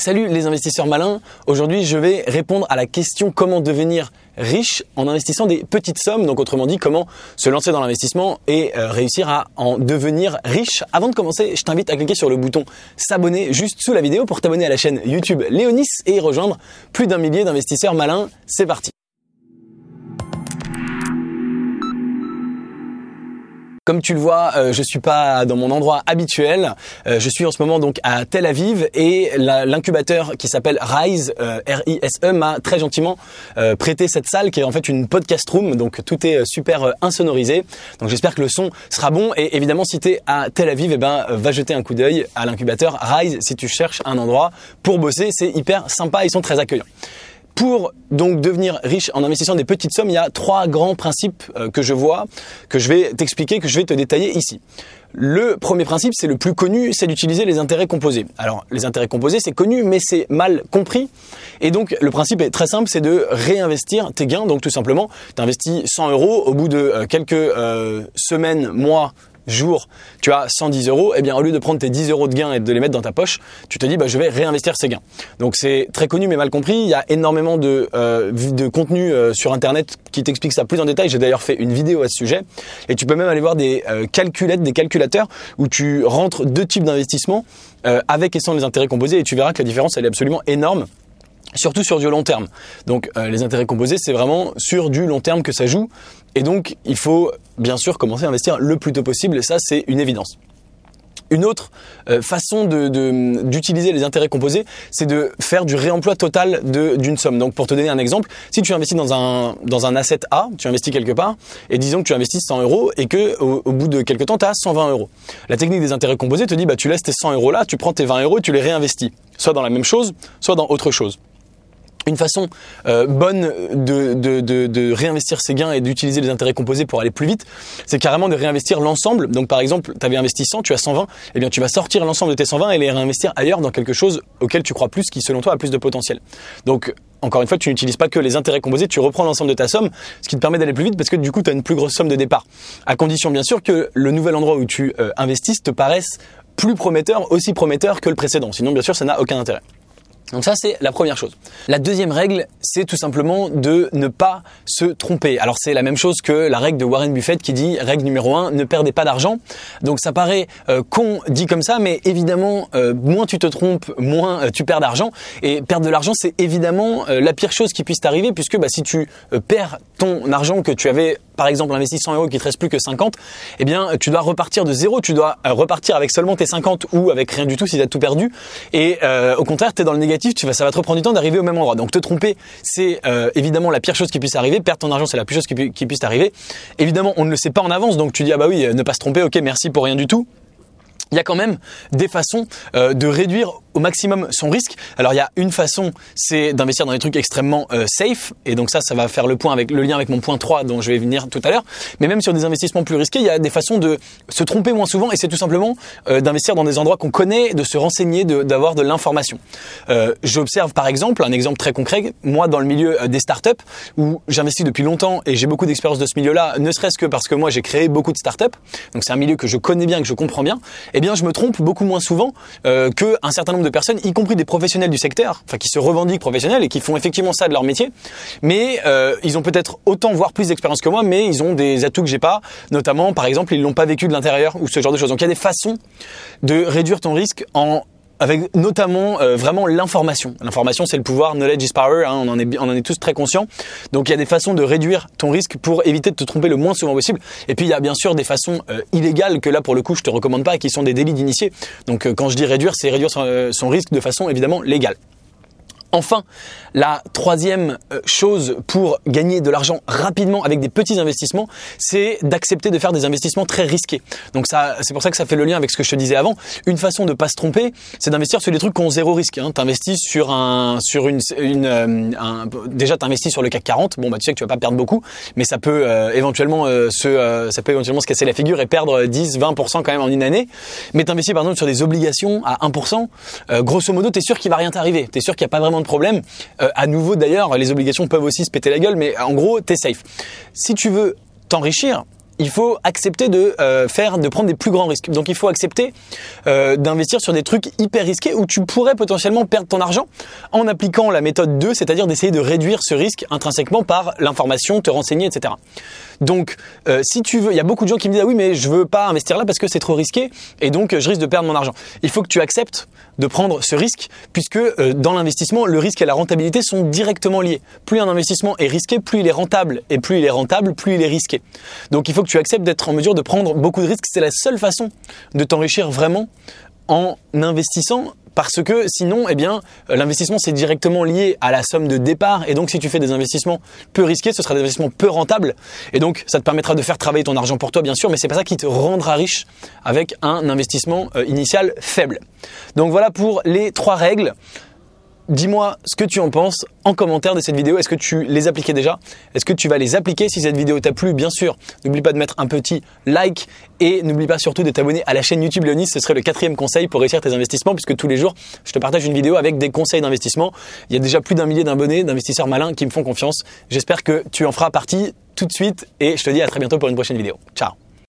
Salut les investisseurs malins, aujourd'hui je vais répondre à la question comment devenir riche en investissant des petites sommes, donc autrement dit comment se lancer dans l'investissement et euh, réussir à en devenir riche. Avant de commencer, je t'invite à cliquer sur le bouton s'abonner juste sous la vidéo pour t'abonner à la chaîne YouTube Léonis et rejoindre plus d'un millier d'investisseurs malins. C'est parti Comme tu le vois, euh, je suis pas dans mon endroit habituel. Euh, je suis en ce moment donc à Tel Aviv et l'incubateur qui s'appelle Rise, euh, R-I-S-E, m'a très gentiment prêté cette salle qui est en fait une podcast room. Donc tout est super insonorisé. Donc j'espère que le son sera bon. Et évidemment, si tu es à Tel Aviv, eh ben va jeter un coup d'œil à l'incubateur Rise si tu cherches un endroit pour bosser. C'est hyper sympa. Ils sont très accueillants. Pour donc devenir riche en investissant des petites sommes, il y a trois grands principes euh, que je vois, que je vais t'expliquer, que je vais te détailler ici. Le premier principe, c'est le plus connu, c'est d'utiliser les intérêts composés. Alors, les intérêts composés, c'est connu, mais c'est mal compris. Et donc, le principe est très simple, c'est de réinvestir tes gains. Donc, tout simplement, tu investis 100 euros, au bout de euh, quelques euh, semaines, mois, jour, tu as 110 euros, eh bien au lieu de prendre tes 10 euros de gains et de les mettre dans ta poche, tu te dis bah, je vais réinvestir ces gains. Donc c'est très connu mais mal compris. Il y a énormément de, euh, de contenu euh, sur internet qui t'explique ça plus en détail. J'ai d'ailleurs fait une vidéo à ce sujet. Et tu peux même aller voir des euh, calculettes, des calculateurs où tu rentres deux types d'investissements avec et sans les intérêts composés et tu verras que la différence elle est absolument énorme surtout sur du long terme. Donc les intérêts composés, c'est vraiment sur du long terme que ça joue. Et donc il faut bien sûr commencer à investir le plus tôt possible, ça c'est une évidence. Une autre euh, façon d'utiliser les intérêts composés, c'est de faire du réemploi total d'une somme. Donc pour te donner un exemple, si tu investis dans un, asset A, tu investis quelque part, et disons que tu investis 100 euros et que au, bout de quelques temps, tu as 120 euros. La technique des intérêts composés te dit, bah, tu laisses tes 100 euros là, tu prends tes 20 euros tu les réinvestis, soit dans la même chose, soit dans autre chose. Une façon euh, bonne de, réinvestir ses gains et d'utiliser les intérêts composés pour aller plus vite, c'est carrément de réinvestir l'ensemble. Donc par exemple, tu avais investi 100, tu as 120, eh bien tu vas sortir l'ensemble de tes 120 et les réinvestir ailleurs dans quelque chose auquel tu crois plus, qui selon toi a plus de potentiel. Donc encore une fois, tu n'utilises pas que les intérêts composés, tu reprends l'ensemble de ta somme, ce qui te permet d'aller plus vite parce que du coup, tu as une plus grosse somme de départ. À condition bien sûr que le nouvel endroit où tu euh, investisses te paraisse plus prometteur, aussi prometteur que le précédent. Sinon, bien sûr, ça n'a aucun intérêt. Donc ça, c'est la première chose. La deuxième règle, c'est tout simplement de ne pas se tromper. Alors c'est la même chose que la règle de Warren Buffett qui dit, règle numéro un, ne perdez pas d'argent. Donc ça paraît euh, con dit comme ça, mais évidemment, euh, moins tu te trompes, moins euh, tu perds d'argent. Et perdre de l'argent, c'est évidemment la pire chose qui puisse t'arriver, puisque bah, si tu perds ton argent que tu avais par exemple investi 100 euros et qu'il te reste plus que 50, eh bien tu dois repartir de zéro, tu dois repartir avec seulement tes 50 ou avec rien du tout si tu as tout perdu. Et au contraire, tu es dans le négatif tu vas, ça va te reprendre du temps d'arriver au même endroit. Donc te tromper, c'est euh, évidemment la pire chose qui puisse arriver. Perdre ton argent, c'est la pire chose qui, puisse arriver. Évidemment, on ne le sait pas en avance, donc tu dis ah bah oui, ne pas se tromper, ok, merci pour rien du tout il y a quand même des façons euh, de réduire au maximum son risque. Alors il y a une façon, c'est d'investir dans des trucs extrêmement euh, safe, et donc ça, ça va faire le point avec le lien avec mon point 3 dont je vais venir tout à l'heure. Mais même sur des investissements plus risqués, il y a des façons de se tromper moins souvent, et c'est tout simplement euh, d'investir dans des endroits qu'on connaît, de se renseigner, d'avoir de, l'information. Euh, J'observe par exemple, un exemple très concret, moi dans le milieu des startups, où j'investis depuis longtemps et j'ai beaucoup d'expérience de ce milieu-là, ne serait-ce que parce que moi j'ai créé beaucoup de startups, donc c'est un milieu que je connais bien, que je comprends bien, eh bien je me trompe beaucoup moins souvent euh, qu'un certain nombre de personnes, y compris des professionnels du secteur, enfin qui se revendiquent professionnels et qui font effectivement ça de leur métier, mais euh, ils ont peut-être autant voire plus d'expérience que moi, mais ils ont des atouts que j'ai pas, notamment par exemple ils l'ont pas vécu de l'intérieur ou ce genre de choses. Donc il y a des façons de réduire ton risque en avec notamment euh, vraiment l'information. L'information, c'est le pouvoir, knowledge is power, hein, on, en est, on en est tous très conscients. Donc il y a des façons de réduire ton risque pour éviter de te tromper le moins souvent possible. Et puis il y a bien sûr des façons euh, illégales que là pour le coup je te recommande pas, qui sont des délits d'initié. Donc euh, quand je dis réduire, c'est réduire son risque de façon évidemment légale. Enfin, la troisième euh, chose pour gagner de l'argent rapidement avec des petits investissements, c'est d'accepter de faire des investissements très risqués. Donc ça, c'est pour ça que ça fait le lien avec ce que je te disais avant. Une façon de pas se tromper, c'est d'investir sur des trucs qui ont zéro risque. Hein. T'investis sur un, sur une, une euh, un, déjà t'investis sur le CAC 40. Bon bah tu sais que tu vas pas perdre beaucoup, mais ça peut euh, éventuellement se, ça peut éventuellement se casser la figure et perdre 10, 20% quand même en une année. Mais t'investis par exemple sur des obligations à 1%. grosso modo, t'es sûr qu'il va rien t'arriver. T'es sûr qu'il y a pas vraiment de problème. Euh, à nouveau d'ailleurs, les obligations peuvent aussi se péter la gueule, mais en gros, t'es safe. Si tu veux t'enrichir, il faut accepter de euh, faire, de prendre des plus grands risques. Donc il faut accepter euh, d'investir sur des trucs hyper risqués où tu pourrais potentiellement perdre ton argent en appliquant la méthode 2, c'est-à-dire d'essayer de réduire ce risque intrinsèquement par l'information, te renseigner, etc. Donc, euh, si tu veux, il y a beaucoup de gens qui me disent ah oui mais je veux pas investir là parce que c'est trop risqué et donc je risque de perdre mon argent. Il faut que tu acceptes de prendre ce risque puisque euh, dans l'investissement le risque et la rentabilité sont directement liés. Plus un investissement est risqué, plus il est rentable et plus il est rentable, plus il est risqué. Donc il faut que tu acceptes d'être en mesure de prendre beaucoup de risques. C'est la seule façon de t'enrichir vraiment en investissant parce que sinon, eh l'investissement c'est directement lié à la somme de départ et donc si tu fais des investissements peu risqués, ce sera des investissements peu rentables et donc ça te permettra de faire travailler ton argent pour toi bien sûr, mais c'est pas ça qui te rendra riche avec un investissement euh, initial faible. Donc voilà pour les trois règles. Dis-moi ce que tu en penses en commentaire de cette vidéo. Est-ce que tu les appliquais déjà? Est-ce que tu vas les appliquer si cette vidéo t'a plu? Bien sûr, n'oublie pas de mettre un petit like et n'oublie pas surtout de t'abonner à la chaîne YouTube Leonis. Ce serait le quatrième conseil pour réussir tes investissements puisque tous les jours, je te partage une vidéo avec des conseils d'investissement. Il y a déjà plus d'un millier d'abonnés, d'investisseurs malins qui me font confiance. J'espère que tu en feras partie tout de suite et je te dis à très bientôt pour une prochaine vidéo. Ciao